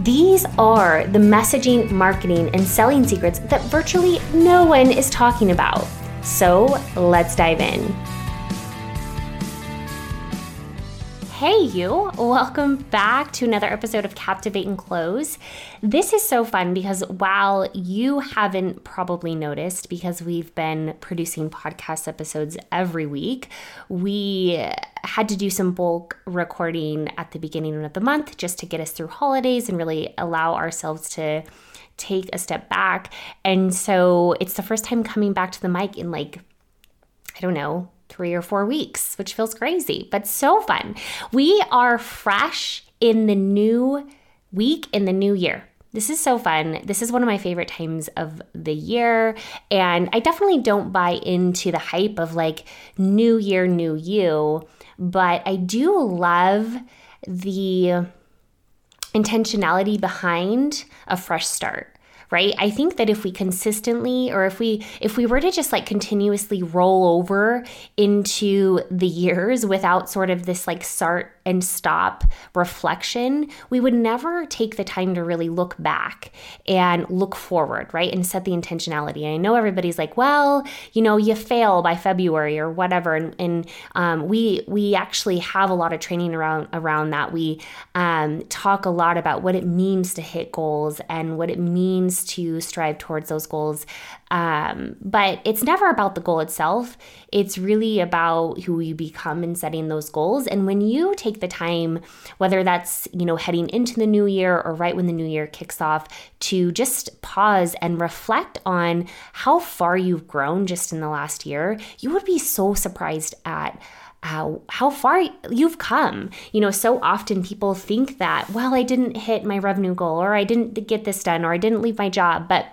These are the messaging, marketing, and selling secrets that virtually no one is talking about. So let's dive in. Hey, you! Welcome back to another episode of Captivate and Close. This is so fun because while you haven't probably noticed, because we've been producing podcast episodes every week, we had to do some bulk recording at the beginning of the month just to get us through holidays and really allow ourselves to take a step back. And so it's the first time coming back to the mic in like, I don't know, three or four weeks, which feels crazy, but so fun. We are fresh in the new week, in the new year. This is so fun. This is one of my favorite times of the year. And I definitely don't buy into the hype of like new year, new you, but I do love the intentionality behind a fresh start right? I think that if we consistently or if we if we were to just like continuously roll over into the years without sort of this like start and stop reflection we would never take the time to really look back and look forward right and set the intentionality and i know everybody's like well you know you fail by february or whatever and, and um, we we actually have a lot of training around around that we um, talk a lot about what it means to hit goals and what it means to strive towards those goals. Um, but it's never about the goal itself. It's really about who you become in setting those goals. And when you take the time, whether that's, you know, heading into the new year or right when the new year kicks off, to just pause and reflect on how far you've grown just in the last year, you would be so surprised at how, how far you've come. You know, so often people think that, well, I didn't hit my revenue goal or I didn't get this done or I didn't leave my job, but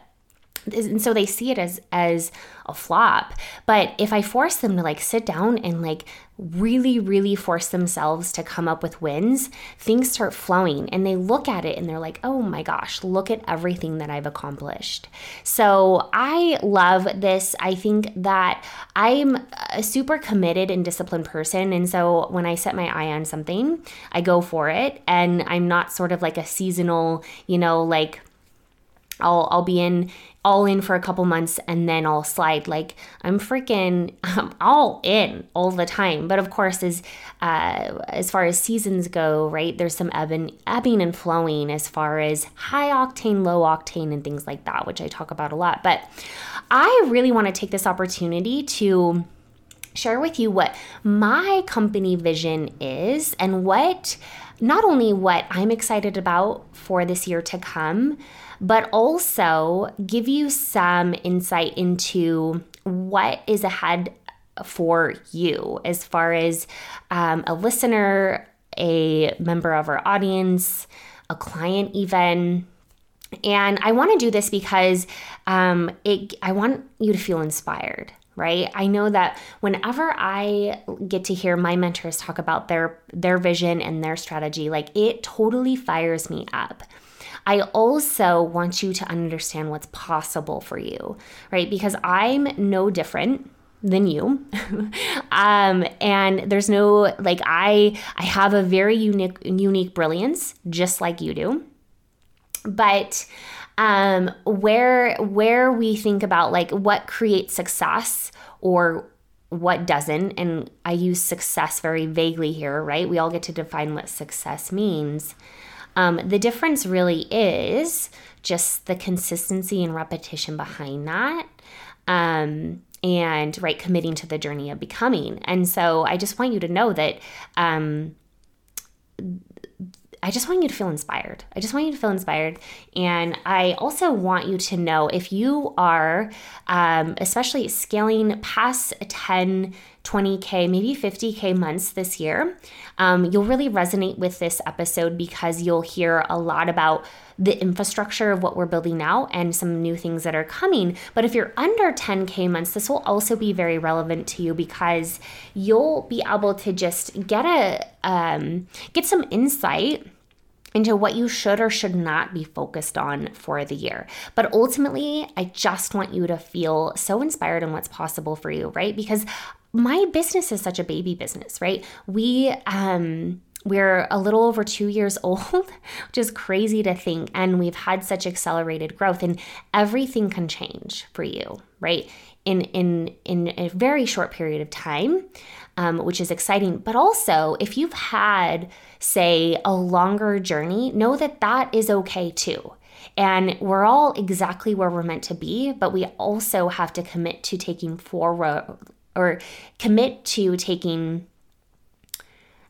and so they see it as as a flop. But if i force them to like sit down and like really really force themselves to come up with wins things start flowing and they look at it and they're like oh my gosh look at everything that i've accomplished. So i love this. I think that i'm a super committed and disciplined person. And so when i set my eye on something i go for it. And i'm not sort of like a seasonal you know like I'll I'll be in all in for a couple months and then I'll slide. Like I'm freaking I'm all in all the time. But of course, as uh, as far as seasons go, right? There's some ebbing, ebbing and flowing as far as high octane, low octane, and things like that, which I talk about a lot. But I really want to take this opportunity to share with you what my company vision is and what not only what I'm excited about for this year to come but also give you some insight into what is ahead for you as far as um, a listener, a member of our audience, a client, even. And I want to do this because um, it, I want you to feel inspired right i know that whenever i get to hear my mentors talk about their their vision and their strategy like it totally fires me up I also want you to understand what's possible for you, right? Because I'm no different than you. Um, and there's no like i i have a very unique unique brilliance just like you do. But um where where we think about like what creates success or what doesn't and i use success very vaguely here right? We all get to define what success means um, the difference really is just the consistency and repetition behind that. Um, and right committing to the journey of becoming and so i just want you to know that um, I just want you to feel inspired. I just want you to feel inspired. And I also want you to know if you are, um, especially scaling past 10 20K, maybe 50K months this year, um, you'll really resonate with this episode because you'll hear a lot about the infrastructure of what we're building now and some new things that are coming. But if you're under 10K months, this will also be very relevant to you because you'll be able to just get a um, get some insight into what you should or should not be focused on for the year. But ultimately, I just want you to feel so inspired in what's possible for you, right? Because my business is such a baby business, right? We um we're a little over two years old, which is crazy to think. And we've had such accelerated growth, and everything can change for you, right? In in in a very short period of time, um, which is exciting. But also, if you've had, say, a longer journey, know that that is okay too. And we're all exactly where we're meant to be, but we also have to commit to taking forward or commit to taking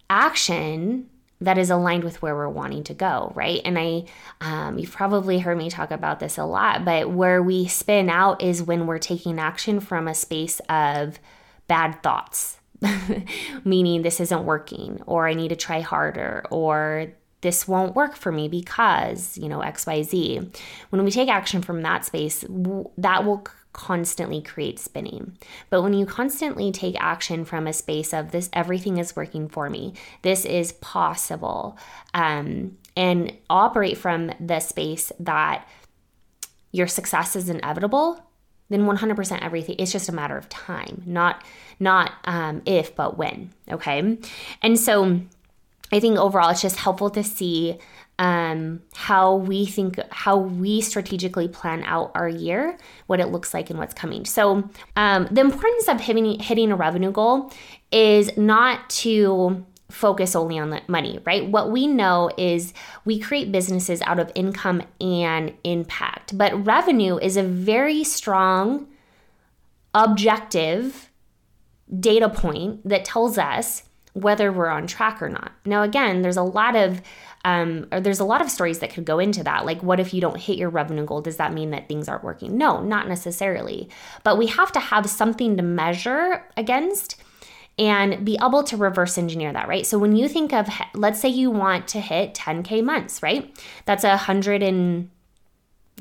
action that is aligned with where we're wanting to go, right? And I, um, you've probably heard me talk about this a lot, but where we spin out is when we're taking action from a space of bad thoughts, meaning this isn't working, or I need to try harder, or this won't work for me because, you know, XYZ. When we take action from that space, that will constantly create spinning. But when you constantly take action from a space of this, everything is working for me, this is possible, um, and operate from the space that your success is inevitable, then 100% everything it's just a matter of time not not um, if but when okay and so i think overall it's just helpful to see um, how we think, how we strategically plan out our year, what it looks like, and what's coming. So, um, the importance of hitting, hitting a revenue goal is not to focus only on the money, right? What we know is we create businesses out of income and impact, but revenue is a very strong, objective data point that tells us whether we're on track or not. Now, again, there's a lot of um, or there's a lot of stories that could go into that. Like, what if you don't hit your revenue goal? Does that mean that things aren't working? No, not necessarily. But we have to have something to measure against and be able to reverse engineer that, right? So when you think of, let's say you want to hit 10K months, right? That's a hundred and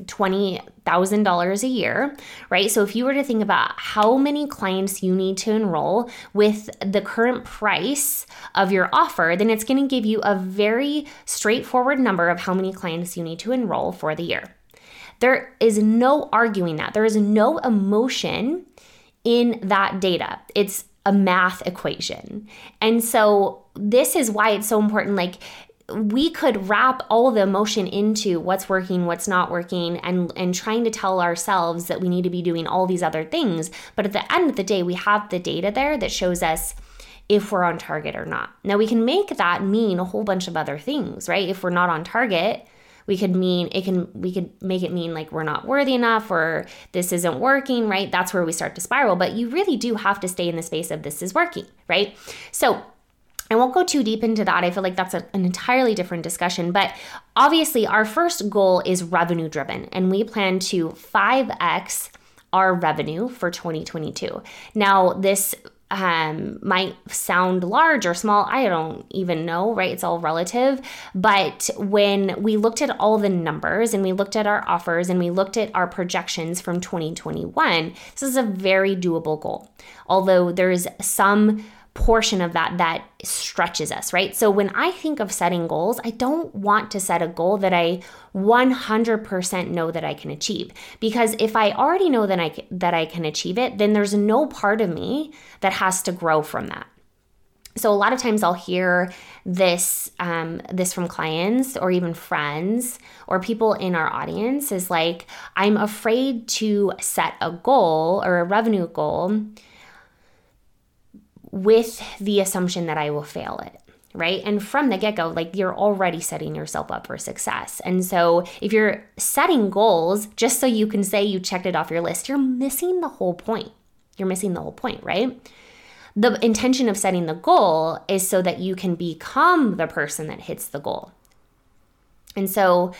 $20,000 a year, right? So if you were to think about how many clients you need to enroll with the current price of your offer, then it's going to give you a very straightforward number of how many clients you need to enroll for the year. There is no arguing that. There is no emotion in that data. It's a math equation. And so this is why it's so important like we could wrap all the emotion into what's working, what's not working, and and trying to tell ourselves that we need to be doing all these other things. But at the end of the day, we have the data there that shows us if we're on target or not. Now we can make that mean a whole bunch of other things, right? If we're not on target, we could mean it can we could make it mean like we're not worthy enough or this isn't working, right? That's where we start to spiral. But you really do have to stay in the space of this is working, right? So I won't go too deep into that. I feel like that's a, an entirely different discussion. But obviously, our first goal is revenue driven, and we plan to 5x our revenue for 2022. Now, this um, might sound large or small. I don't even know, right? It's all relative. But when we looked at all the numbers and we looked at our offers and we looked at our projections from 2021, this is a very doable goal. Although there's some portion of that that stretches us, right? So when I think of setting goals, I don't want to set a goal that I 100% know that I can achieve because if I already know that I that I can achieve it, then there's no part of me that has to grow from that. So a lot of times I'll hear this um, this from clients or even friends or people in our audience is like I'm afraid to set a goal or a revenue goal with the assumption that I will fail it right? And from the get go, like you're already setting yourself up for success. And so if you're setting goals just so you can say you checked it off your list, you're missing the whole point. You're missing the whole point, right? The intention of setting the goal is so that you can become the person that hits the goal. And so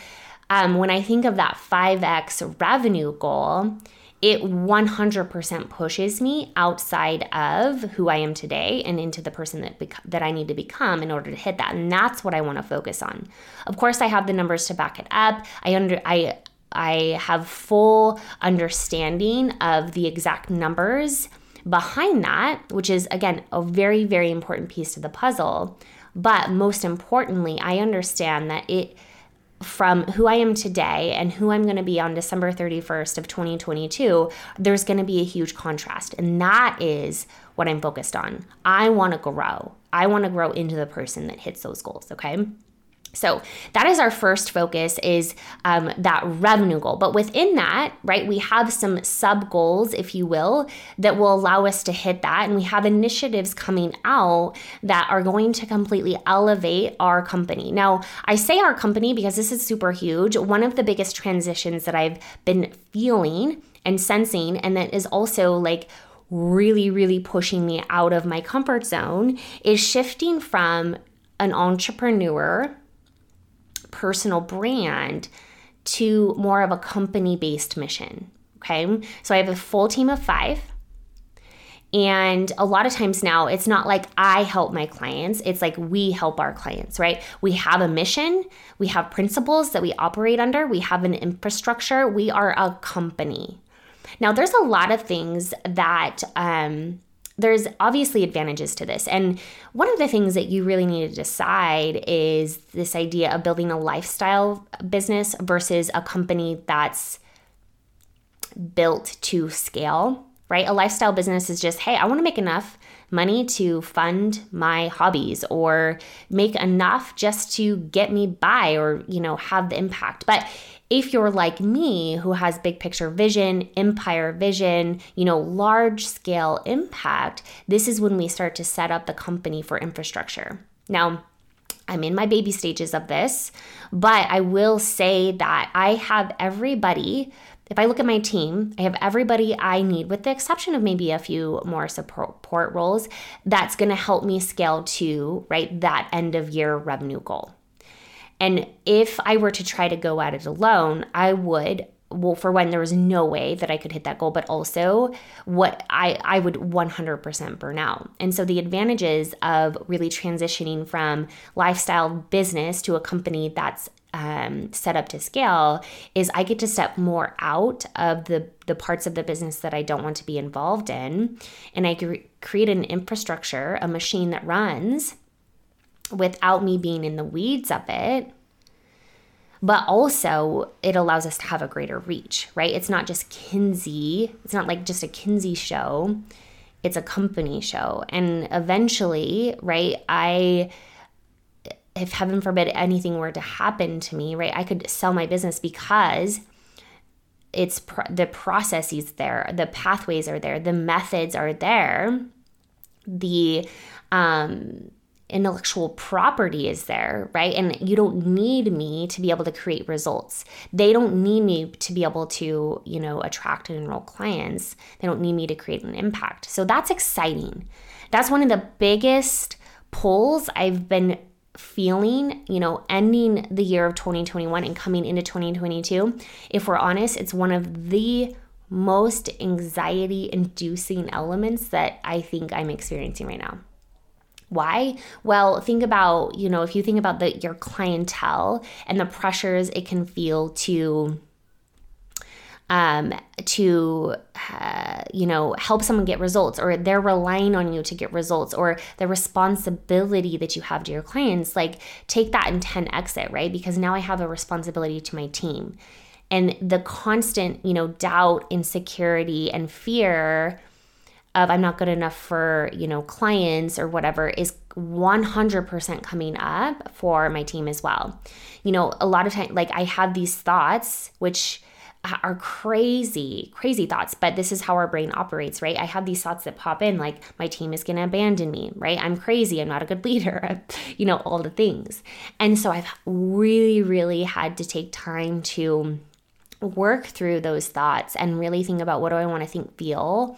um, when I think of that 5x revenue goal, it 100% pushes me outside of who I am today and into the person that bec- that I need to become in order to hit that. And that's what I want to focus on. Of course, I have the numbers to back it up. I under I I have full understanding of the exact numbers behind that, which is again a very very important piece to the puzzle. But most importantly, I understand that it from who I am today and who I'm going to be on December 31st of 2022, there's going to be a huge contrast. And that is what I'm focused on. I want to grow. I want to grow into the person that hits those goals, okay? So that is our first focus is um, that revenue goal. But within that, right, we have some sub goals, if you will, that will allow us to hit that. And we have initiatives coming out that are going to completely elevate our company. Now, I say our company because this is super huge. One of the biggest transitions that I've been feeling and sensing, and that is also like really, really pushing me out of my comfort zone, is shifting from an entrepreneur personal brand to more of a company based mission. Okay. So I have a full team of five. And a lot of times now, it's not like I help my clients, it's like we help our clients, right? We have a mission, we have principles that we operate under, we have an infrastructure, we are a company. Now, there's a lot of things that um, there's obviously advantages to this. And one of the things that you really need to decide is this idea of building a lifestyle business versus a company that's built to scale, right? A lifestyle business is just, hey, I want to make enough money to fund my hobbies or make enough just to get me by or, you know, have the impact. But if you're like me, who has big picture vision, empire vision, you know, large scale impact, this is when we start to set up the company for infrastructure. Now, I'm in my baby stages of this, but I will say that I have everybody. If I look at my team, I have everybody I need, with the exception of maybe a few more support roles, that's gonna help me scale to, right, that end of year revenue goal. And if I were to try to go at it alone, I would well for when there was no way that I could hit that goal but also what I I would 100% burn out. And so the advantages of really transitioning from lifestyle business to a company that's um, set up to scale is I get to step more out of the the parts of the business that I don't want to be involved in, and I create an infrastructure, a machine that runs without me being in the weeds of it. But also, it allows us to have a greater reach, right? It's not just Kinsey, it's not like just a Kinsey show, it's a company show. And eventually, right, I, if heaven forbid anything were to happen to me, right, I could sell my business because it's the processes there, the pathways are there, the methods are there, the um, intellectual property is there, right? And you don't need me to be able to create results. They don't need me to be able to, you know, attract and enroll clients. They don't need me to create an impact. So that's exciting. That's one of the biggest pulls I've been feeling, you know, ending the year of 2021 and coming into 2022. If we're honest, it's one of the most anxiety inducing elements that I think I'm experiencing right now. Why? Well, think about, you know, if you think about the your clientele and the pressures it can feel to um, to uh, you know help someone get results or they're relying on you to get results or the responsibility that you have to your clients like take that and 10 exit right because now i have a responsibility to my team and the constant you know doubt insecurity and fear of I'm not good enough for, you know, clients or whatever is 100% coming up for my team as well. You know, a lot of time like I have these thoughts which are crazy, crazy thoughts, but this is how our brain operates, right? I have these thoughts that pop in like my team is going to abandon me, right? I'm crazy, I'm not a good leader, you know, all the things. And so I've really really had to take time to work through those thoughts and really think about what do I want to think, feel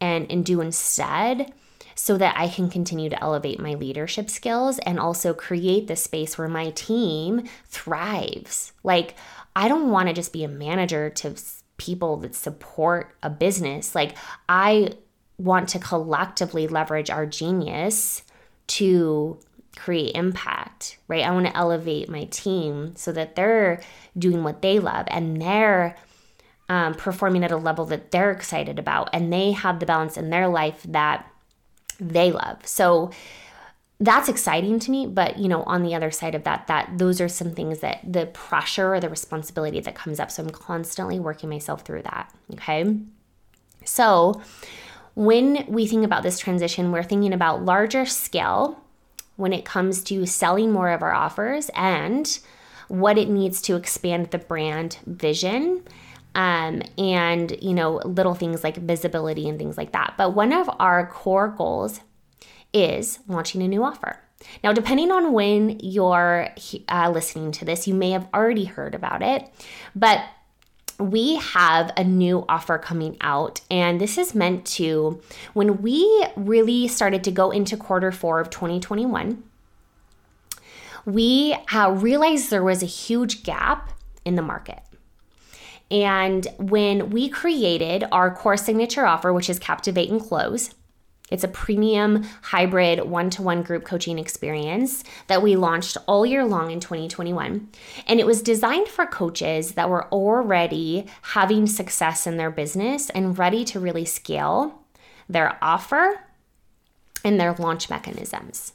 and, and do instead so that I can continue to elevate my leadership skills and also create the space where my team thrives. Like, I don't want to just be a manager to people that support a business. Like, I want to collectively leverage our genius to create impact, right? I want to elevate my team so that they're doing what they love and they're um, performing at a level that they're excited about and they have the balance in their life that they love. So that's exciting to me, but you know, on the other side of that, that those are some things that the pressure or the responsibility that comes up. So I'm constantly working myself through that. Okay. So when we think about this transition, we're thinking about larger scale when it comes to selling more of our offers and what it needs to expand the brand vision um, and you know little things like visibility and things like that but one of our core goals is launching a new offer now depending on when you're uh, listening to this you may have already heard about it but we have a new offer coming out, and this is meant to, when we really started to go into quarter four of 2021, we uh, realized there was a huge gap in the market. And when we created our core signature offer, which is Captivate and Close, it's a premium hybrid one to one group coaching experience that we launched all year long in 2021. And it was designed for coaches that were already having success in their business and ready to really scale their offer and their launch mechanisms.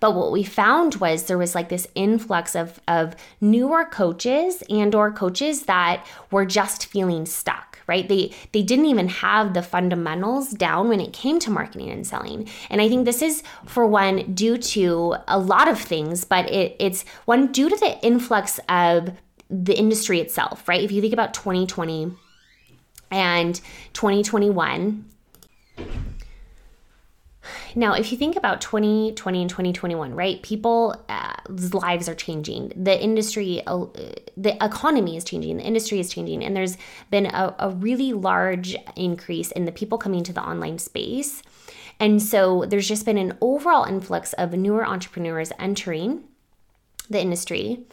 But what we found was there was like this influx of, of newer coaches and or coaches that were just feeling stuck right? They they didn't even have the fundamentals down when it came to marketing and selling. And i think this is for one due to a lot of things but it, it's one due to the influx of the industry itself right? If you think about 2020 and 2021 now, if you think about 2020 and 2021, right? People's uh, lives are changing. The industry, uh, the economy is changing. The industry is changing. And there's been a, a really large increase in the people coming to the online space. And so there's just been an overall influx of newer entrepreneurs entering the industry.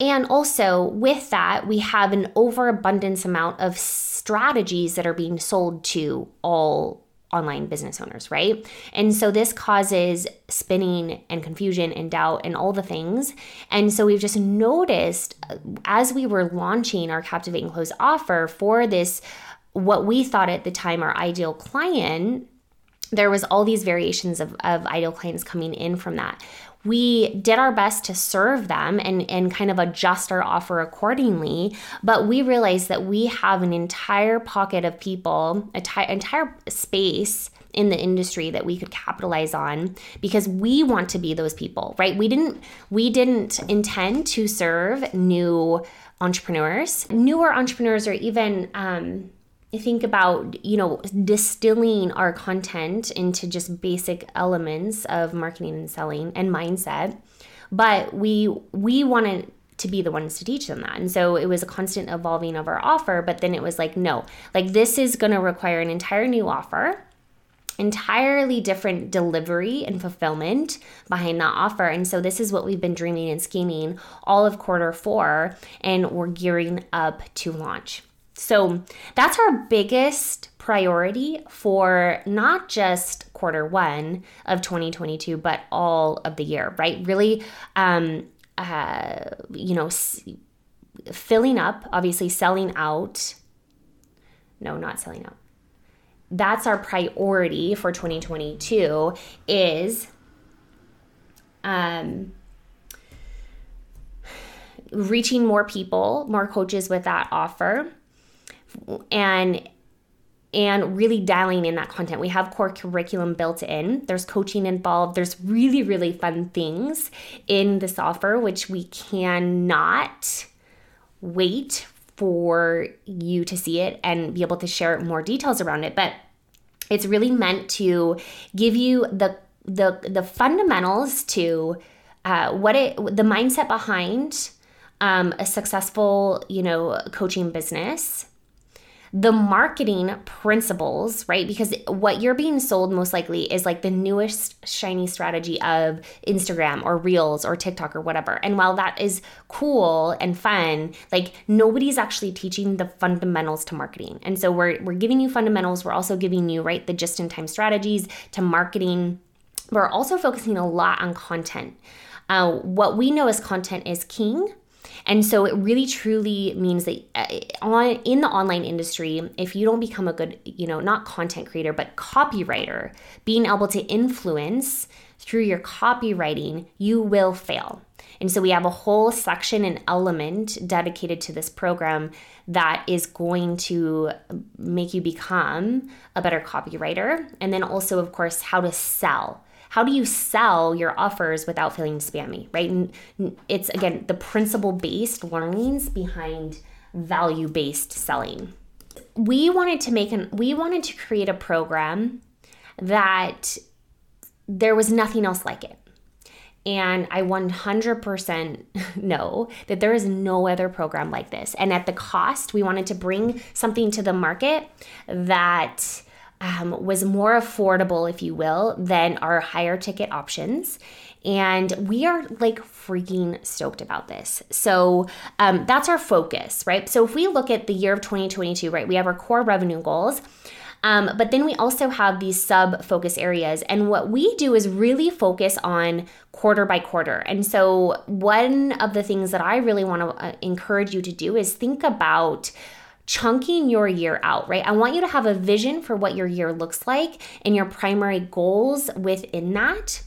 And also, with that, we have an overabundance amount of strategies that are being sold to all online business owners, right? And so this causes spinning and confusion and doubt and all the things. And so we've just noticed uh, as we were launching our Captivate and Close offer for this, what we thought at the time our ideal client, there was all these variations of, of ideal clients coming in from that we did our best to serve them and, and kind of adjust our offer accordingly. But we realized that we have an entire pocket of people, a t- entire space in the industry that we could capitalize on because we want to be those people right we didn't we didn't intend to serve new entrepreneurs newer entrepreneurs or even um, think about you know distilling our content into just basic elements of marketing and selling and mindset but we we wanted to be the ones to teach them that and so it was a constant evolving of our offer but then it was like no like this is going to require an entire new offer entirely different delivery and fulfillment behind that offer. And so this is what we've been dreaming and scheming all of quarter four, and we're gearing up to launch. So that's our biggest priority for not just quarter one of 2022, but all of the year, right? Really, um, uh, you know, s- filling up, obviously selling out. No, not selling out. That's our priority for 2022 is um, reaching more people, more coaches with that offer and and really dialing in that content. We have core curriculum built in. There's coaching involved. There's really, really fun things in this offer, which we cannot wait for you to see it and be able to share more details around it. But it's really meant to give you the the the fundamentals to uh, what it the mindset behind um, a successful you know coaching business the marketing principles, right? Because what you're being sold most likely is like the newest shiny strategy of Instagram or Reels or TikTok or whatever. And while that is cool and fun, like nobody's actually teaching the fundamentals to marketing. And so we're we're giving you fundamentals, we're also giving you, right, the just in time strategies to marketing. We're also focusing a lot on content. Uh, what we know as content is king and so it really truly means that uh, on in the online industry, if you don't become a good, you know, not content creator, but copywriter, being able to influence through your copywriting, you will fail. And so we have a whole section and element dedicated to this program that is going to make you become a better copywriter. And then also, of course, how to sell how do you sell your offers without feeling spammy, right? And it's again the principle based learnings behind value based selling. We wanted to make an we wanted to create a program that there was nothing else like it. And I 100% know that there is no other program like this. And at the cost, we wanted to bring something to the market that um, was more affordable, if you will, than our higher ticket options. And we are like freaking stoked about this. So um, that's our focus, right? So if we look at the year of 2022, right, we have our core revenue goals. Um, but then we also have these sub focus areas. And what we do is really focus on quarter by quarter. And so, one of the things that I really want to uh, encourage you to do is think about chunking your year out, right? I want you to have a vision for what your year looks like and your primary goals within that.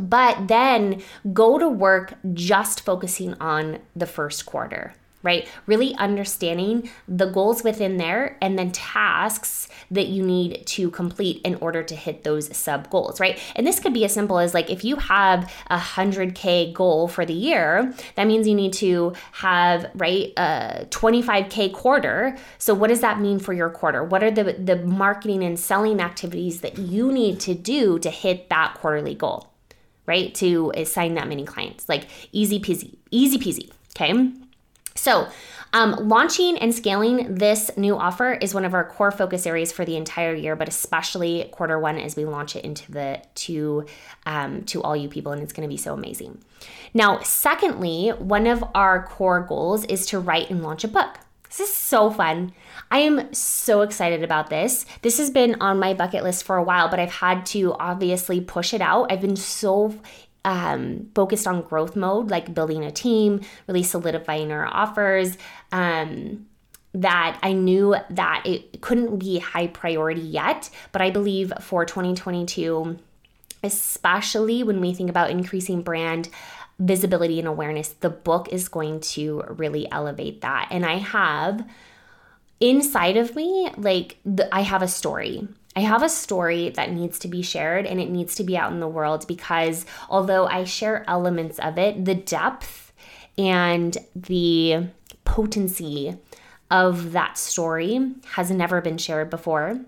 But then go to work just focusing on the first quarter right? Really understanding the goals within there and then tasks that you need to complete in order to hit those sub goals, right? And this could be as simple as like if you have a 100K goal for the year, that means you need to have, right, a 25K quarter. So, what does that mean for your quarter? What are the, the marketing and selling activities that you need to do to hit that quarterly goal? Right, to assign that many clients. Like easy peasy, easy peasy. Okay. So, um, launching and scaling this new offer is one of our core focus areas for the entire year, but especially quarter one as we launch it into the to um, to all you people, and it's going to be so amazing. Now, secondly, one of our core goals is to write and launch a book. This is so fun. I am so excited about this. This has been on my bucket list for a while, but I've had to obviously push it out. I've been so um, focused on growth mode, like building a team, really solidifying our offers. Um, that I knew that it couldn't be high priority yet, but I believe for 2022, especially when we think about increasing brand visibility and awareness, the book is going to really elevate that. And I have inside of me, like, the, I have a story. I have a story that needs to be shared and it needs to be out in the world because although I share elements of it, the depth and the potency of that story has never been shared before.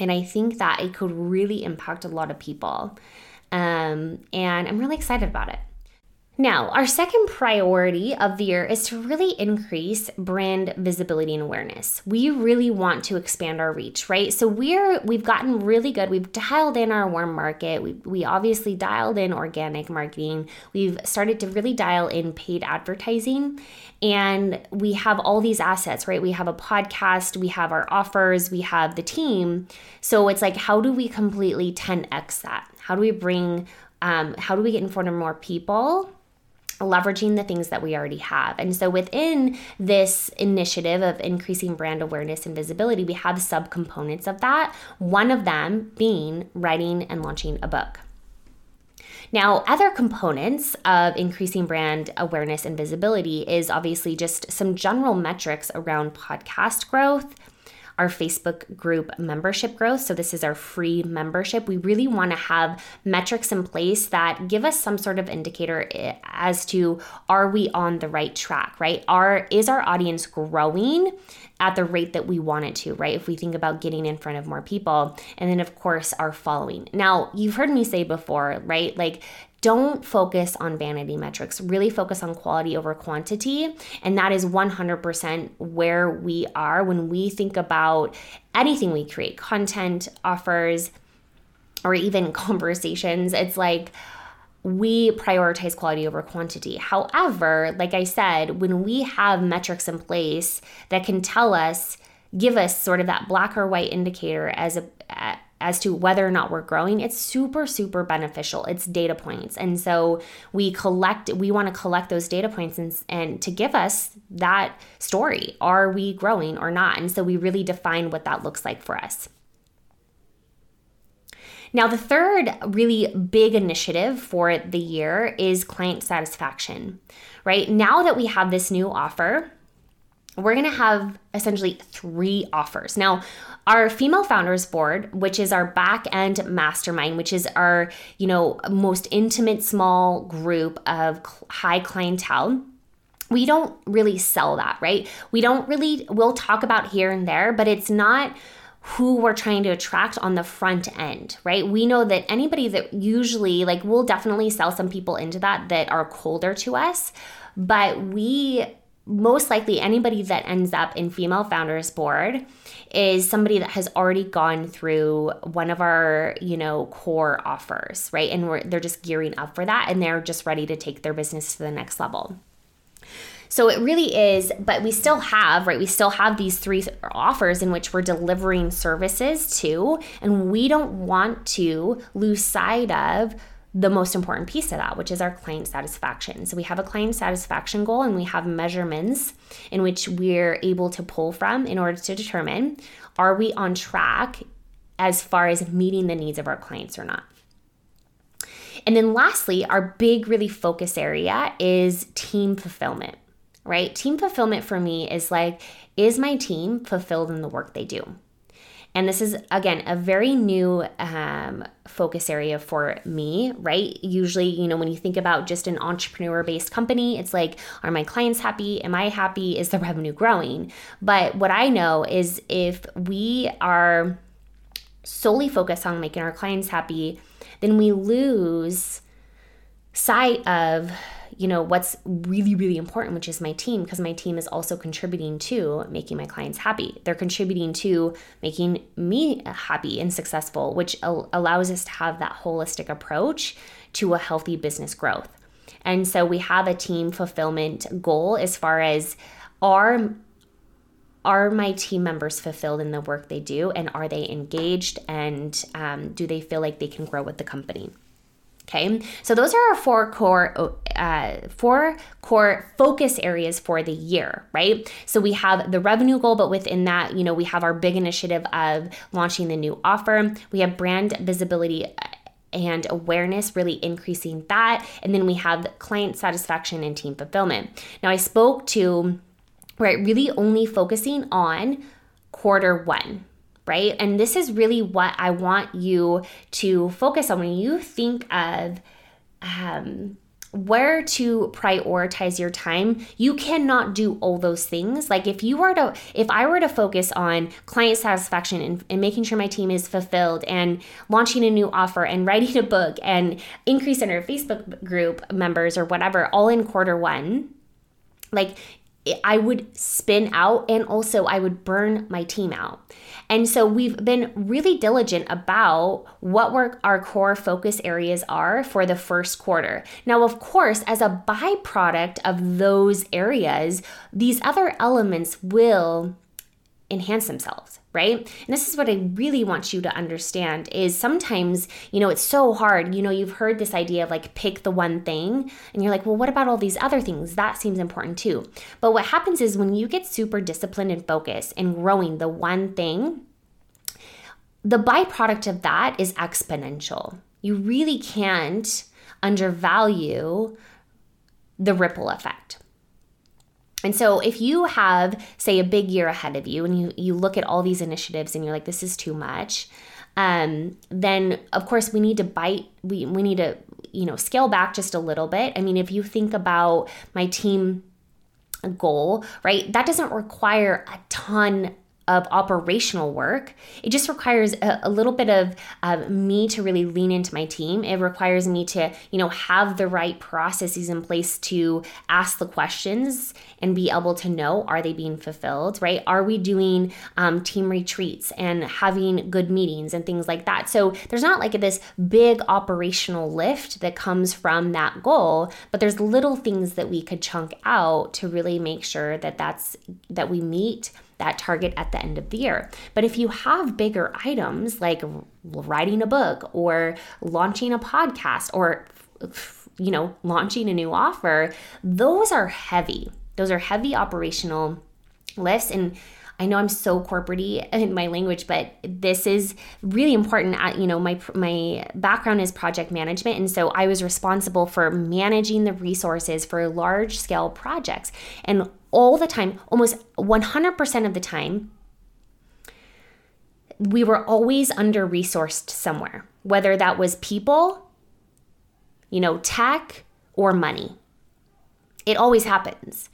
And I think that it could really impact a lot of people. Um, and I'm really excited about it. Now, our second priority of the year is to really increase brand visibility and awareness. We really want to expand our reach, right? So we're we've gotten really good. We've dialed in our warm market. We we obviously dialed in organic marketing. We've started to really dial in paid advertising and we have all these assets, right? We have a podcast, we have our offers, we have the team. So it's like how do we completely 10x that? How do we bring um, how do we get in front of more people leveraging the things that we already have. And so within this initiative of increasing brand awareness and visibility, we have subcomponents of that, one of them being writing and launching a book. Now, other components of increasing brand awareness and visibility is obviously just some general metrics around podcast growth, our Facebook group membership growth. So, this is our free membership. We really want to have metrics in place that give us some sort of indicator as to are we on the right track, right? Are is our audience growing at the rate that we want it to, right? If we think about getting in front of more people. And then, of course, our following. Now, you've heard me say before, right? Like, don't focus on vanity metrics. Really focus on quality over quantity. And that is 100% where we are when we think about anything we create content, offers, or even conversations. It's like, we prioritize quality over quantity. However, like I said, when we have metrics in place that can tell us, give us sort of that black or white indicator as a as to whether or not we're growing, it's super, super beneficial. It's data points. And so we collect, we want to collect those data points and, and to give us that story. Are we growing or not? And so we really define what that looks like for us. Now, the third really big initiative for the year is client satisfaction, right? Now that we have this new offer, we're going to have essentially three offers. Now, our female founders board, which is our back end mastermind, which is our, you know, most intimate small group of high clientele, we don't really sell that, right? We don't really we'll talk about here and there, but it's not who we're trying to attract on the front end, right? We know that anybody that usually, like, we'll definitely sell some people into that that are colder to us, but we most likely anybody that ends up in female founders board is somebody that has already gone through one of our you know core offers right and they're just gearing up for that and they're just ready to take their business to the next level so it really is, but we still have, right? We still have these three offers in which we're delivering services to, and we don't want to lose sight of the most important piece of that, which is our client satisfaction. So we have a client satisfaction goal and we have measurements in which we're able to pull from in order to determine are we on track as far as meeting the needs of our clients or not. And then lastly, our big really focus area is team fulfillment right? Team fulfillment for me is like, is my team fulfilled in the work they do? And this is, again, a very new um, focus area for me, right? Usually, you know, when you think about just an entrepreneur based company, it's like, are my clients happy? Am I happy? Is the revenue growing? But what I know is if we are solely focused on making our clients happy, then we lose sight of you know what's really really important which is my team because my team is also contributing to making my clients happy. They're contributing to making me happy and successful which al- allows us to have that holistic approach to a healthy business growth. And so we have a team fulfillment goal as far as are are my team members fulfilled in the work they do and are they engaged and um, do they feel like they can grow with the company Okay, so those are our four core uh, four core focus areas for the year, right? So we have the revenue goal, but within that, you know, we have our big initiative of launching the new offer. We have brand visibility uh, and awareness, really increasing that, and then we have client satisfaction and team fulfillment. Now, I spoke to right, really only focusing on quarter one right? And this is really what I want you to focus on when you think of um, where to prioritize your time you cannot do all those things like if you were to if i were to focus on client satisfaction and, and, making sure my team is fulfilled and launching a new offer and writing a book and increasing our facebook group members or whatever all in quarter one like I would spin out and also I would burn my team out. And so we've been really diligent about what our core focus areas are for the first quarter. Now, of course, as a byproduct of those areas, these other elements will enhance themselves right? And this is what i really want you to understand is sometimes you know it's so hard. You know you've heard this idea of like pick the one thing and you're like well what about all these other things? That seems important too. But what happens is when you get super disciplined and focused and growing the one thing the byproduct of that is exponential. You really can't undervalue the ripple effect and so if you have, say, a big year ahead of you and you, you look at all these initiatives and you're like, this is too much, um, then of course we need to bite, we, we need to, you know, scale back just a little bit. I mean, if you think about my team goal, right, that doesn't require a ton of operational work. It just requires a, a little bit of uh, me to really lean into my team. It requires me to, you know, have the right processes in place to ask the questions and be able to know are they being fulfilled, right? Are we doing um, team retreats and having good meetings and things like that? So there's not like this big operational lift that comes from that goal, but there's little things that we could chunk out to really make sure that that's that we meet that target at the end of the year. But if you have bigger items like writing a book or launching a podcast or you know, launching a new offer, those are heavy. Those are heavy operational lifts and I know I'm so corporatey in my language, but this is really important. At, you know, my my background is project management, and so I was responsible for managing the resources for large scale projects. And all the time, almost 100% of the time, we were always under resourced somewhere, whether that was people, you know, tech, or money. It always happens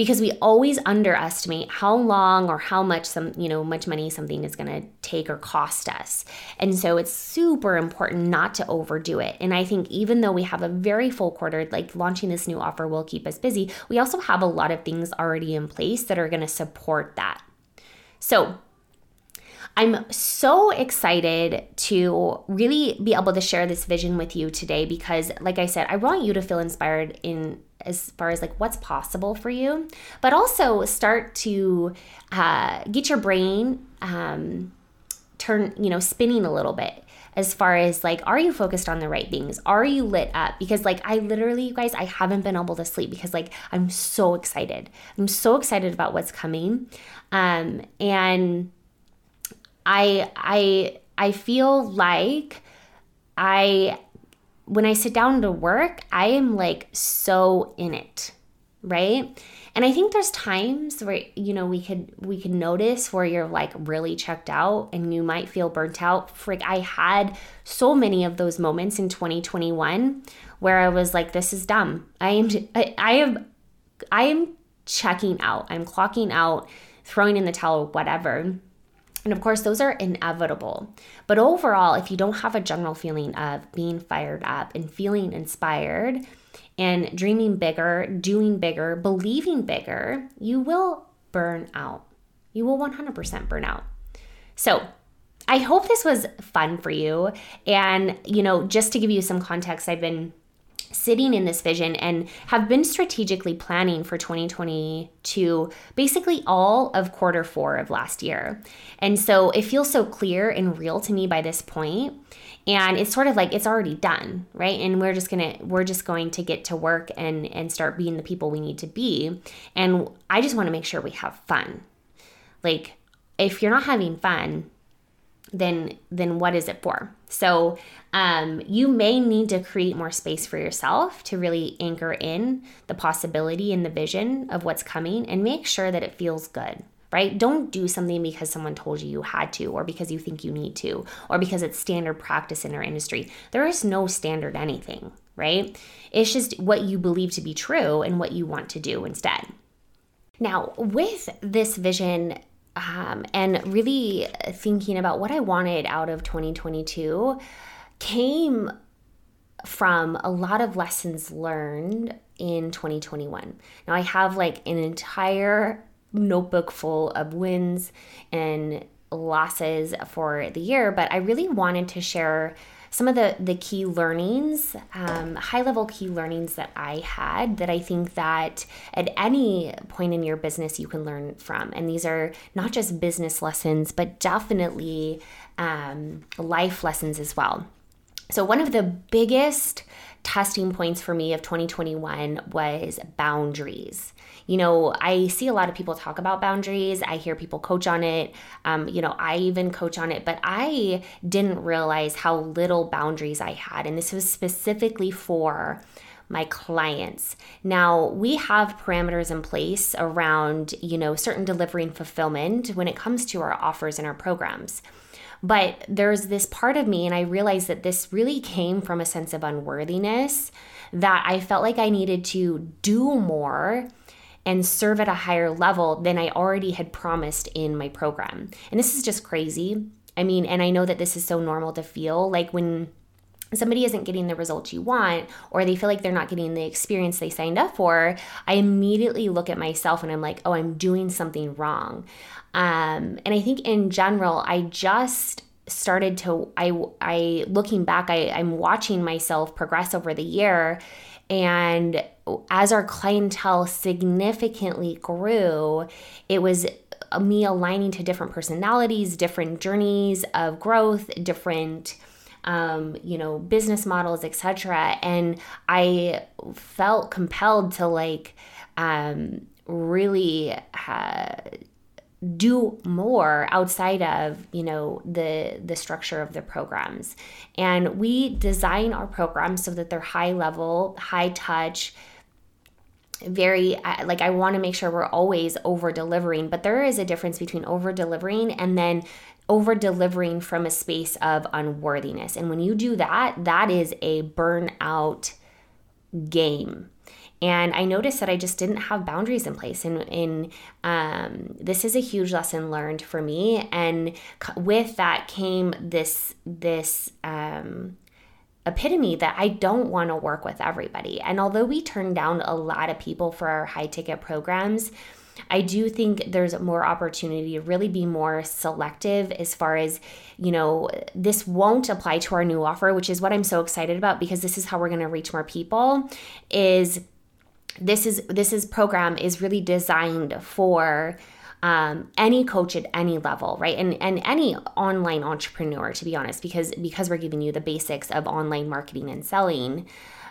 because we always underestimate how long or how much some you know much money something is going to take or cost us. And so it's super important not to overdo it. And i think even though we have a very full quarter like launching this new offer will keep us busy we also have a lot of things already in place that are going to support that. So I'm so excited to really be able to share this vision with you today because, like I said, I want you to feel inspired in as far as like what's possible for you, but also start to uh, get your brain um, turn, you know, spinning a little bit as far as like are you focused on the right things? Are you lit up? Because like i literally you guys i haven't been able to sleep because like i'm so excited. I'm so excited about what's coming. Um and i i i feel like i when I sit down to work, I am like so in it, right? And I think there's times where you know we could we can notice where you're like really checked out and you might feel burnt out. Frick, I had so many of those moments in 2021 where I was like, this is dumb. I am I, I am I am checking out. I'm clocking out, throwing in the towel, whatever. And of course, those are inevitable. But overall, if you don't have a general feeling of being fired up and feeling inspired and dreaming bigger, doing bigger, believing bigger, you will burn out. You will 100% burn out. So, I hope this was fun for you. And, you know, just to give you some context, I've been sitting in this vision and have been strategically planning for 2022 basically all of quarter four of last year. And so it feels so clear and real to me by this point and it's sort of like it's already done right? And we're just gonna we're just going to get to work and and start being the people we need to be. And i just want to make sure we have fun. Like if you're not having fun then then what is it for. So um, you may need to create more space for yourself to really anchor in the possibility and the vision of what's coming and make sure that it feels good right? Don't do something because someone told you you had to or because you think you need to or because it's standard practice in our industry. There is no standard anything right? It's just what you believe to be true and what you want to do instead. Now, with this vision um, and really thinking about what I wanted out of 2022 came from a lot of lessons learned in 2021. Now, I have like an entire notebook full of wins and losses for the year, but I really wanted to share some of the the key learnings, um, high level key learnings that I had that I think that at any point in your business you can learn from, and these are not just business lessons, but definitely um, life lessons as well. So one of the biggest testing points for me of 2021 was boundaries you know, I see a lot of people talk about boundaries. I hear people coach on it. Um, you know, I even coach on it, but I didn't realize how little boundaries I had. And this was specifically for my clients. Now, we have parameters in place around, you know, certain delivery and fulfillment when it comes to our offers and our programs. But there's this part of me, and I realized that this really came from a sense of unworthiness that I felt like I needed to do more and serve at a higher level than I already had promised in my program. And this is just crazy. I mean, and I know that this is so normal to feel like when somebody isn't getting the results you want or they feel like they're not getting the experience they signed up for, I immediately look at myself and I'm like, oh, I'm doing something wrong. Um, and I think in general, I just started to I I looking back I I'm watching myself progress over the year and as our clientele significantly grew it was me aligning to different personalities different journeys of growth different um, you know business models etc and I felt compelled to like um, really uh, do more outside of you know the the structure of the programs. And we design our programs so that they're high level high touch very like i want to make sure we're always over delivering but there is a difference between over delivering and then over delivering from a space of unworthiness. And when you do that that is a burnout game and I noticed that I just didn't have boundaries in place. And, and um, this is a huge lesson learned for me. And with that came this this um, epitome that I don't want to work with everybody. And although we turn down a lot of people for our high ticket programs, I do think there's more opportunity to really be more selective as far as, you know, this won't apply to our new offer, which is what I'm so excited about because this is how we're going to reach more people is this is this is program is really designed for um, any coach at any level right? And and any online entrepreneur to be honest because because we're giving you the basics of online marketing and selling.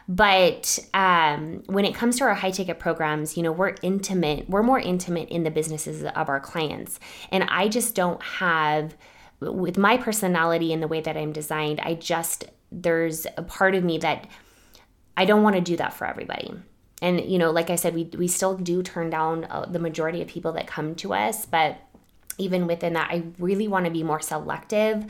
But um, when it comes to our high ticket programs you know we're intimate we're more intimate in the businesses of our clients. And i just don't have with my personality and the way that i'm designed i just there's a part of me that i don't want to do that for everybody and you know like i said we, we still do turn down uh, the majority of people that come to us but even within that i really want to be more selective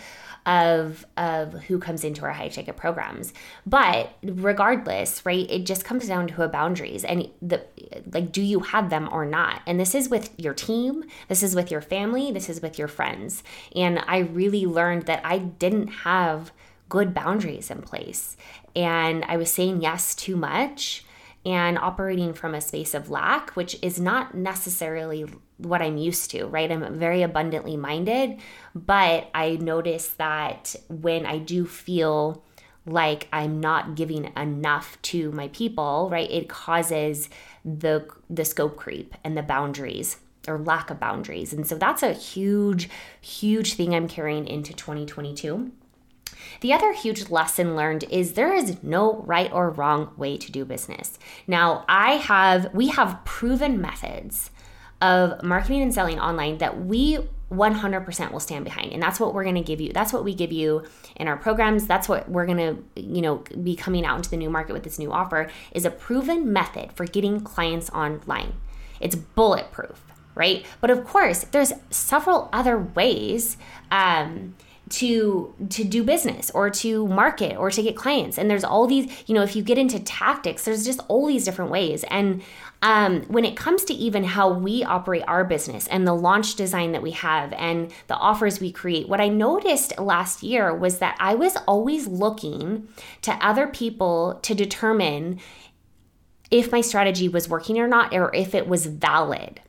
of of who comes into our high ticket programs. But regardless right it just comes down to a boundaries and the like do you have them or not? And this is with your team this is with your family this is with your friends. And i really learned that i didn't have good boundaries in place. And i was saying yes too much and operating from a space of lack, which is not necessarily what I'm used to, right? I'm very abundantly minded, but I notice that when I do feel like I'm not giving enough to my people, right? It causes the the scope creep and the boundaries or lack of boundaries. And so that's a huge huge thing I'm carrying into 2022. The other huge lesson learned is there is no right or wrong way to do business. Now, I have we have proven methods of marketing and selling online that we 100% will stand behind. And that's what we're going to give you that's what we give you in our programs. That's what we're going to you know be coming out into the new market with this new offer is a proven method for getting clients online. It's bulletproof right? But of course there's several other ways um, to to do business or to market or to get clients. And there's all these you know if you get into tactics there's just all these different ways. And um, when it comes to even how we operate our business and the launch design that we have and the offers we create what i noticed last year was that i was always looking to other people to determine if my strategy was working or not or if it was valid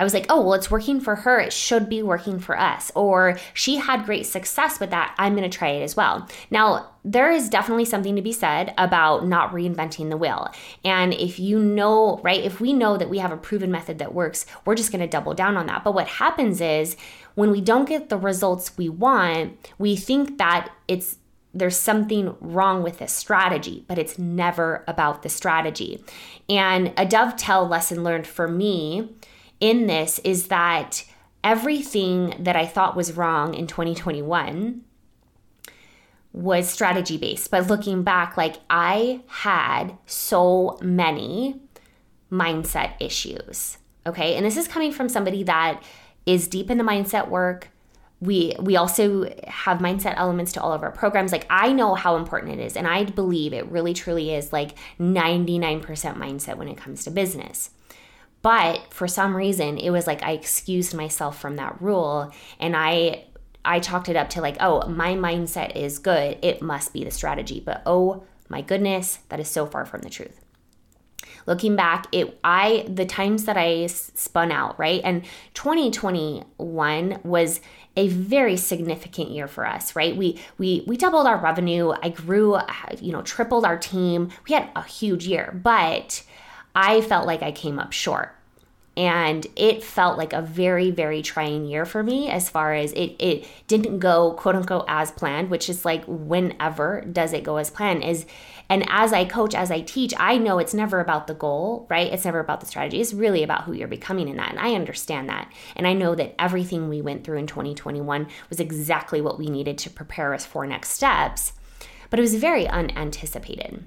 I was like, oh, well, it's working for her. It should be working for us. Or she had great success with that. I'm going to try it as well. Now, there is definitely something to be said about not reinventing the wheel. And if you know, right, if we know that we have a proven method that works, we're just going to double down on that. But what happens is when we don't get the results we want, we think that it's there's something wrong with this strategy, but it's never about the strategy. And a dovetail lesson learned for me in this is that everything that I thought was wrong in 2021 was strategy based. But looking back, like I had so many mindset issues. Okay. And this is coming from somebody that is deep in the mindset work, we we also have mindset elements to all of our programs like i know how important it is and i believe it really truly is like 99% mindset when it comes to business but for some reason it was like i excused myself from that rule and i i chalked it up to like oh my mindset is good it must be the strategy but oh my goodness that is so far from the truth looking back it i the times that i spun out right and 2021 was a very significant year for us, right? We we we doubled our revenue. I grew, uh, you know, tripled our team. We had a huge year, but I felt like I came up short. And it felt like a very, very trying year for me as far as it, it didn't go quote unquote as planned, which is like whenever does it go as planned is and as I coach, as I teach, I know it's never about the goal, right? It's never about the strategy. It's really about who you're becoming in that. And I understand that. And I know that everything we went through in 2021 was exactly what we needed to prepare us for next steps. But it was very unanticipated.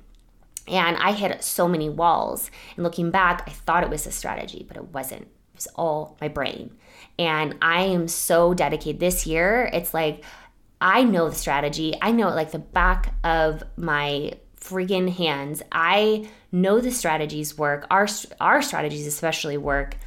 And I hit so many walls. And looking back, I thought it was a strategy, but it wasn't. It was all my brain. And I am so dedicated this year. It's like, I know the strategy. I know it like the back of my friggin' hands. I know the strategies work. Our our strategies especially work.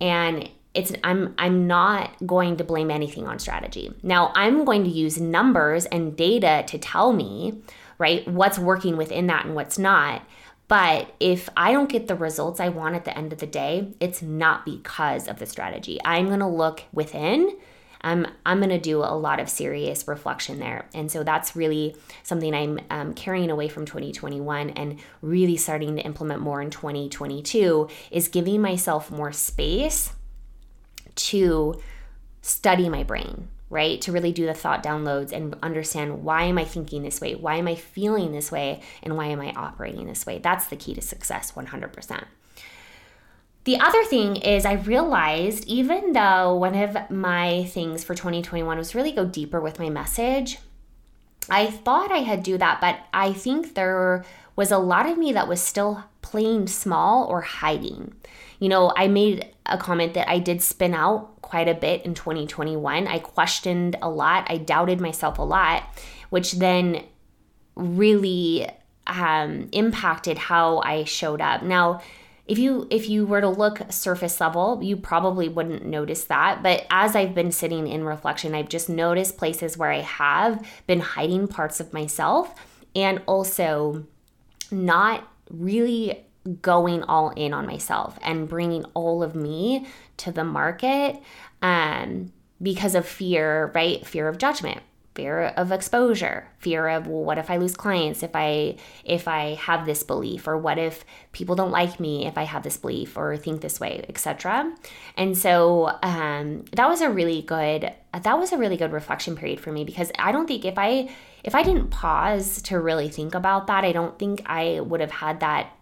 And it's I'm I'm not going to blame anything on strategy. Now, I'm going to use numbers and data to tell me, right, what's working within that and what's not. But if I don't get the results I want at the end of the day, it's not because of the strategy. I'm going to look within I'm I'm going to do a lot of serious reflection there. And so that's really something I'm um, carrying away from 2021 and really starting to implement more in 2022 is giving myself more space to study my brain right to really do the thought downloads and understand why am i thinking this way? Why am i feeling this way? And why am i operating this way? That's the key to success 100% the other thing is, I realized even though one of my things for 2021 was really go deeper with my message, I thought I had do that, but I think there was a lot of me that was still playing small or hiding. You know, I made a comment that I did spin out quite a bit in 2021. I questioned a lot, I doubted myself a lot, which then really um, impacted how I showed up. Now, if you if you were to look surface level you probably wouldn't notice that but as i've been sitting in reflection i've just noticed places where i have been hiding parts of myself and also not really going all in on myself and bringing all of me to the market um, because of fear right? Fear of judgment fear of exposure fear of well what if i lose clients? If i if i have this belief or what if people don't like me if i have this belief or think this way etc and so um, that was a really good that was a really good reflection period for me because i don't think if i if i didn't pause to really think about that i don't think i would have had that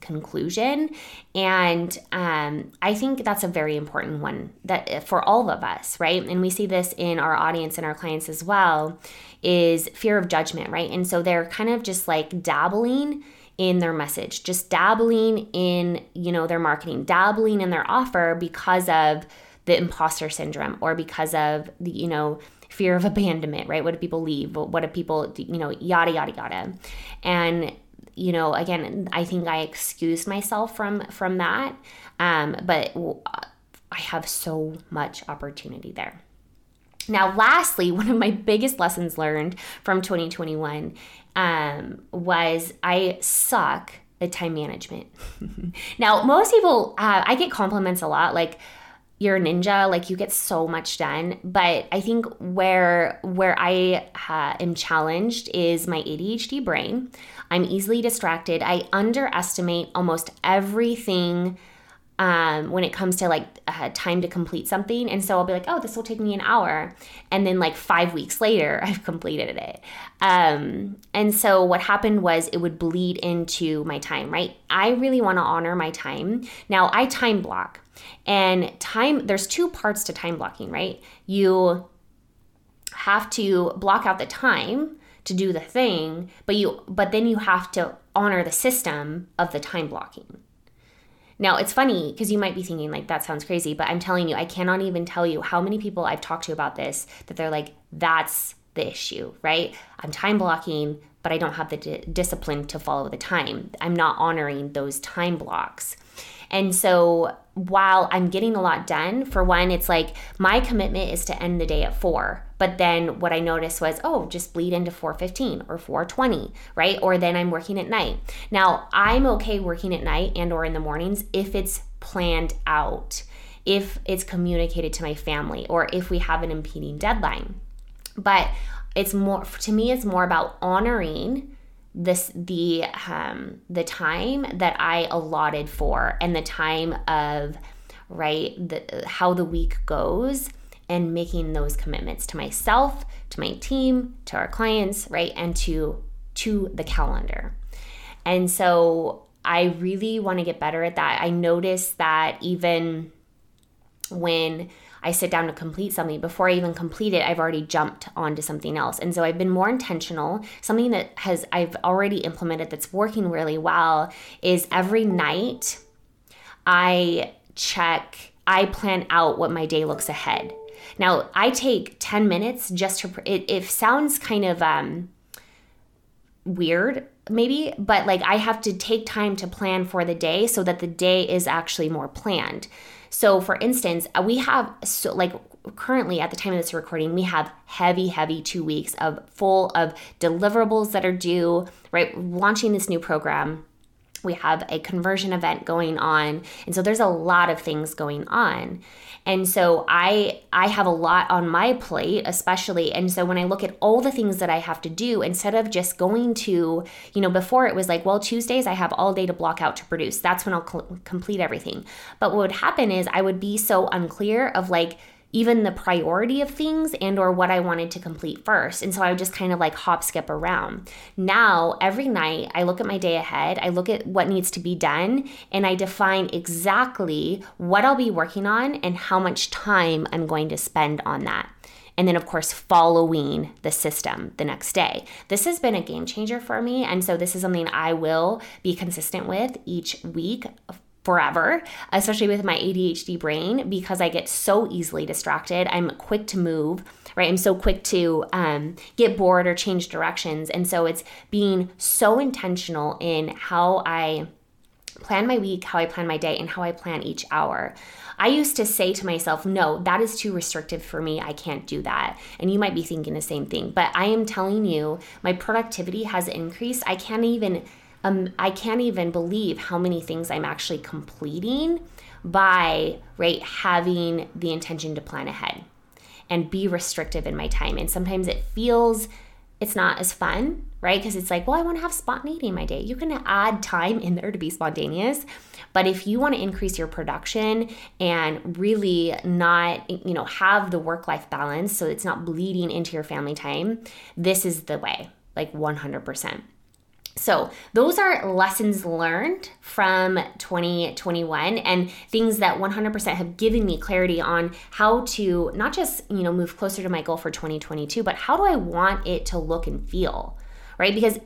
conclusion. And um, i think that's a very important one that for all of us right? And we see this in our audience and our clients as well is fear of judgment right? And so they're kind of just like dabbling in their message just dabbling in you know their marketing dabbling in their offer because of the imposter syndrome or because of the you know fear of abandonment right? What do people leave? What do people you know yada yada yada. And you know, again, I think I excused myself from from that, um, but I have so much opportunity there. Now, lastly, one of my biggest lessons learned from 2021 um, was I suck at time management. now, most people, uh, I get compliments a lot, like you're a ninja, like you get so much done. But I think where where I uh, am challenged is my ADHD brain. I'm easily distracted. I underestimate almost everything um, when it comes to like uh, time to complete something. And so I'll be like, oh, this will take me an hour. And then like five weeks later, I've completed it. Um, and so what happened was it would bleed into my time, right? I really want to honor my time. Now I time block. And time, there's two parts to time blocking, right? You have to block out the time to do the thing, but you but then you have to honor the system of the time blocking. Now, it's funny because you might be thinking, like, that sounds crazy, but I'm telling you, I cannot even tell you how many people I've talked to about this that they're like, that's the issue, right? I'm time blocking, but I don't have the d- discipline to follow the time. I'm not honoring those time blocks. And so while I'm getting a lot done, for one, it's like my commitment is to end the day at four. But then what I noticed was, oh, just bleed into 415 or 420, right? Or then I'm working at night. Now, I'm okay working at night and or in the mornings if it's planned out, if it's communicated to my family, or if we have an impeding deadline. But it's more to me it's more about honoring this the um the time that I allotted for and the time of right the how the week goes and making those commitments to myself, to my team, to our clients, right? And to to the calendar. And so I really want to get better at that. I notice that even when I sit down to complete something, before I even complete it, I've already jumped onto something else. And so I've been more intentional. Something that has I've already implemented that's working really well is every night I check, I plan out what my day looks ahead. Now, I take 10 minutes just to it, it sounds kind of um weird maybe but like i have to take time to plan for the day so that the day is actually more planned so, for instance, uh, we have so like currently at the time of this recording, we have heavy, heavy two weeks of full of deliverables that are due, right? Launching this new program. We have a conversion event going on. And so there's a lot of things going on. And so I I have a lot on my plate, especially. And so when I look at all the things that I have to do, instead of just going to, you know, before it was like, well, Tuesdays I have all day to block out to produce. That's when I'll cl- complete everything. But what would happen is I would be so unclear of like even the priority of things and or what I wanted to complete first. And so I would just kind of like hop skip around. Now, every night I look at my day ahead, I look at what needs to be done, and I define exactly what I'll be working on and how much time I'm going to spend on that and then of course following the system the next day. This has been a game changer for me and so this is something I will be consistent with each week forever, especially with my ADHD brain, because I get so easily distracted. I'm quick to move, right? I'm so quick to um, get bored or change directions. And so it's being so intentional in how I plan my week, how I plan my day, and how I plan each hour. I used to say to myself, no, that is too restrictive for me. I can't do that. And you might be thinking the same thing, but I am telling you, my productivity has increased. I can't even um, I can't even believe how many things I'm actually completing by right having the intention to plan ahead and be restrictive in my time. And sometimes it feels it's not as fun, right? Because it's like, well, I want to have spontaneity in my day. You can add time in there to be spontaneous, but if you want to increase your production and really not, you know, have the work-life balance so it's not bleeding into your family time, this is the way, like 100%. So, those are lessons learned from 2021 and things that 100% have given me clarity on how to not just, you know, move closer to my goal for 2022, but how do I want it to look and feel? Right? Because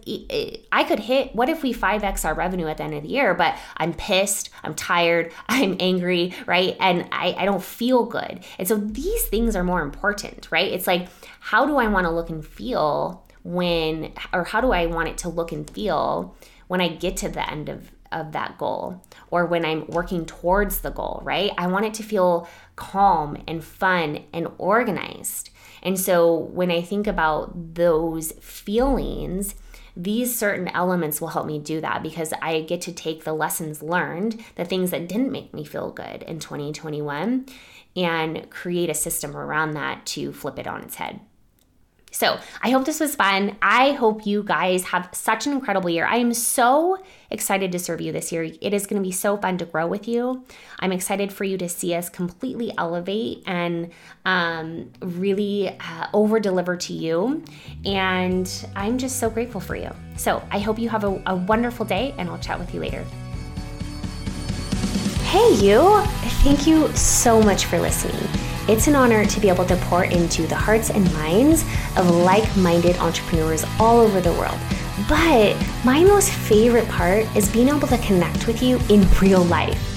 I could hit, what if we 5x our revenue at the end of the year, but I'm pissed, I'm tired, I'm angry, right? And I, I don't feel good. And so these things are more important, right? It's like, how do I want to look and feel when or how do I want it to look and feel when I get to the end of of that goal or when I'm working towards the goal, right? I want it to feel calm and fun and organized. And so when I think about those feelings, these certain elements will help me do that because I get to take the lessons learned, the things that didn't make me feel good in 2021, and create a system around that to flip it on its head. So I hope this was fun. I hope you guys have such an incredible year. I am so excited to serve you this year. It is going to be so fun to grow with you. I'm excited for you to see us completely elevate and um, really uh, over deliver to you. And I'm just so grateful for you. So I hope you have a, a wonderful day, and I'll chat with you later. Hey, you! Thank you so much for listening. It's an honor to be able to pour into the hearts and minds of like minded entrepreneurs all over the world. But my most favorite part is being able to connect with you in real life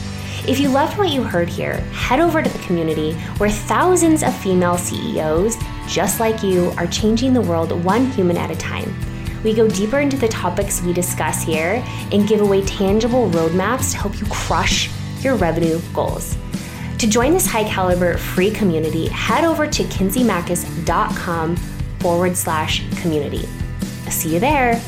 If you loved what you heard here, head over to the community where thousands of female CEOs, just like you, are changing the world one human at a time. We go deeper into the topics we discuss here and give away tangible roadmaps to help you crush your revenue goals. To join this high caliber free community, head over to kinseymachos.com forward slash community. See you there.